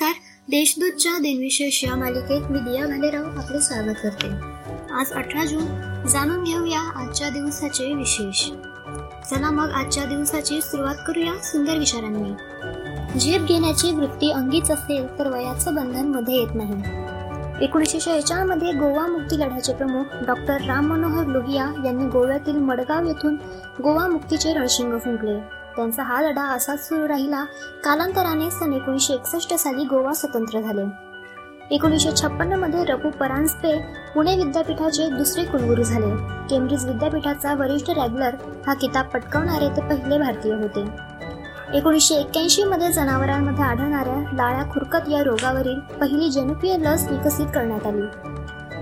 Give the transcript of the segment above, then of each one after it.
देशदूतच्या दिनविशेष या मालिकेत मी दिया भालेराव आपले स्वागत करते. आज अठरा जून. जाणून घेऊया आजच्या दिवसाचे विशेष. चला मग आजच्या दिवसाची सुरुवात करूया सुंदर विचारांनी. झेप घेण्याची वृत्ती अंगीच असेल तर वयाचं बंधनमध्ये येत नाही. एकोणीसशे शेहेचाळमध्ये गोवा मुक्ती लढ्याचे प्रमुख डॉक्टर राम मनोहर लोहिया यांनी गोव्यातील मडगाव येथून गोवा मुक्तीचे रणशिंग फुंकले. त्यांचा हा लढा असाच सुरू राहिला. कालांतराने सन एकोणीसशे एकसष्ट साली गोवा स्वतंत्र झाले. एकोणीसशे छप्पन्नमध्ये रघु परांजपे पुणे विद्यापीठाचे दुसरे कुलगुरू झाले. केम्ब्रिज विद्यापीठाचा वरिष्ठ रॅगलर हा किताब पटकावणारे ते पहिले भारतीय होते. एकोणीसशे एक्क्याऐंशी मध्ये जनावरांमध्ये आढळणाऱ्या लाळ्या खुरकत या रोगावरील पहिली जनप्रिय लस विकसित करण्यात आली.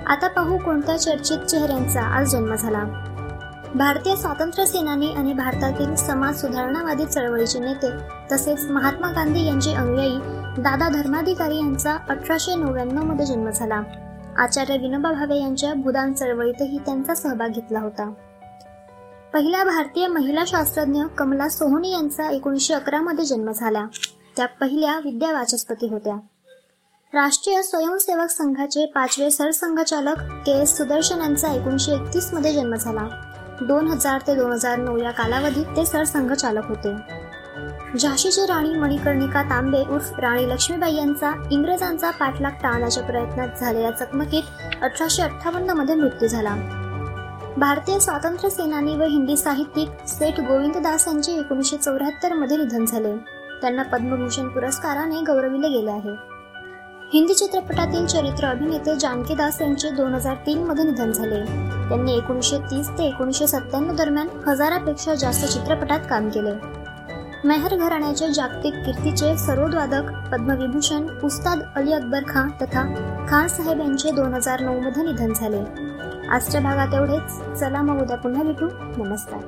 आता पाहू कोणत्या चर्चित चेहऱ्यांचा आज जन्म झाला. भारतीय स्वातंत्र्य सेनानी आणि भारतातील समाज सुधारणावादी चळवळीचे नेते तसेच महात्मा गांधी यांचे अनुयायी दादा धर्माधिकारी यांचा अठराशे नव्याण्णवमध्ये जन्म झाला. आचार्य विनोबा भावे यांच्या भूदान चळवळीतही त्यांचा सहभाग घेतला होता. पहिल्या भारतीय महिला शास्त्रज्ञ कमला सोहोनी यांचा एकोणीसशे अकरा मध्ये जन्म झाला. त्या पहिल्या विद्या वाचस्पती होत्या. राष्ट्रीय स्वयंसेवक संघाचे पाचवे सरसंघचालक के एस सुदर्शन यांचा एकोणीसशे एकतीसमध्ये जन्म झाला. दोन हजार ते दोन हजार नऊ या कालावधीत ते सरसंघचालक होते. झाशीची राणी मणिकर्णिका तांबे उर्फ राणी लक्ष्मीबाई यांचा इंग्रजांचा पाठलाग टाळण्याच्या प्रयत्नात झालेल्या चकमकीत अठराशे अठ्ठावन्नमध्ये मृत्यू झाला. भारतीय स्वातंत्र्य सेनानी व हिंदी साहित्यिक सेठ गोविंददास यांचे एकोणीसशे चौऱ्याहत्तरमध्ये निधन झाले. त्यांना पद्मभूषण पुरस्काराने गौरविले गेले आहे. हिंदी चित्रपटातील चरित्र अभिनेते जानकी दास यांचे दोन हजार तीन मध्ये निधन झाले. त्यांनी एकोणीसशे तीस ते एकोणीसशे सत्त्याण्णव दरम्यान हजारापेक्षा जास्त चित्रपटात काम केले. मेहर घराण्याच्या जागतिक कीर्तीचे सरोदवादक पद्मविभूषण उस्ताद अली अकबर खान तथा खान साहेब यांचे दोन हजार नऊ मध्ये निधन झाले. आजच्या भागात एवढेच. चला मग उद्या पुन्हा भेटू. नमस्कार.